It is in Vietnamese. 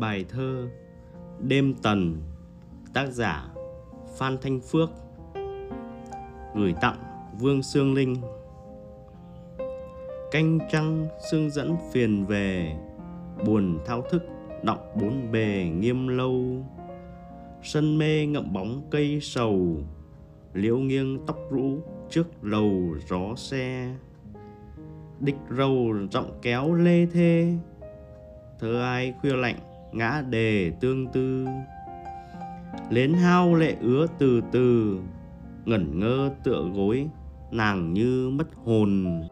Bài thơ Đêm Tần, Tác giả Phan Thanh Phước, Gửi tặng Vương Sương Linh. Canh trăng sương dẫn phiền về, Buồn thao thức động bốn bề nghiêm lâu. Sân mê ngậm bóng cây sầu, Liễu nghiêng tóc rũ trước lầu gió xe. Địch râu giọng kéo lê thê, Thơ ai khuya lạnh ngã đề tương tư. Lến hao lệ ứa từ từ, Ngẩn ngơ tựa gối, Nàng như mất hồn.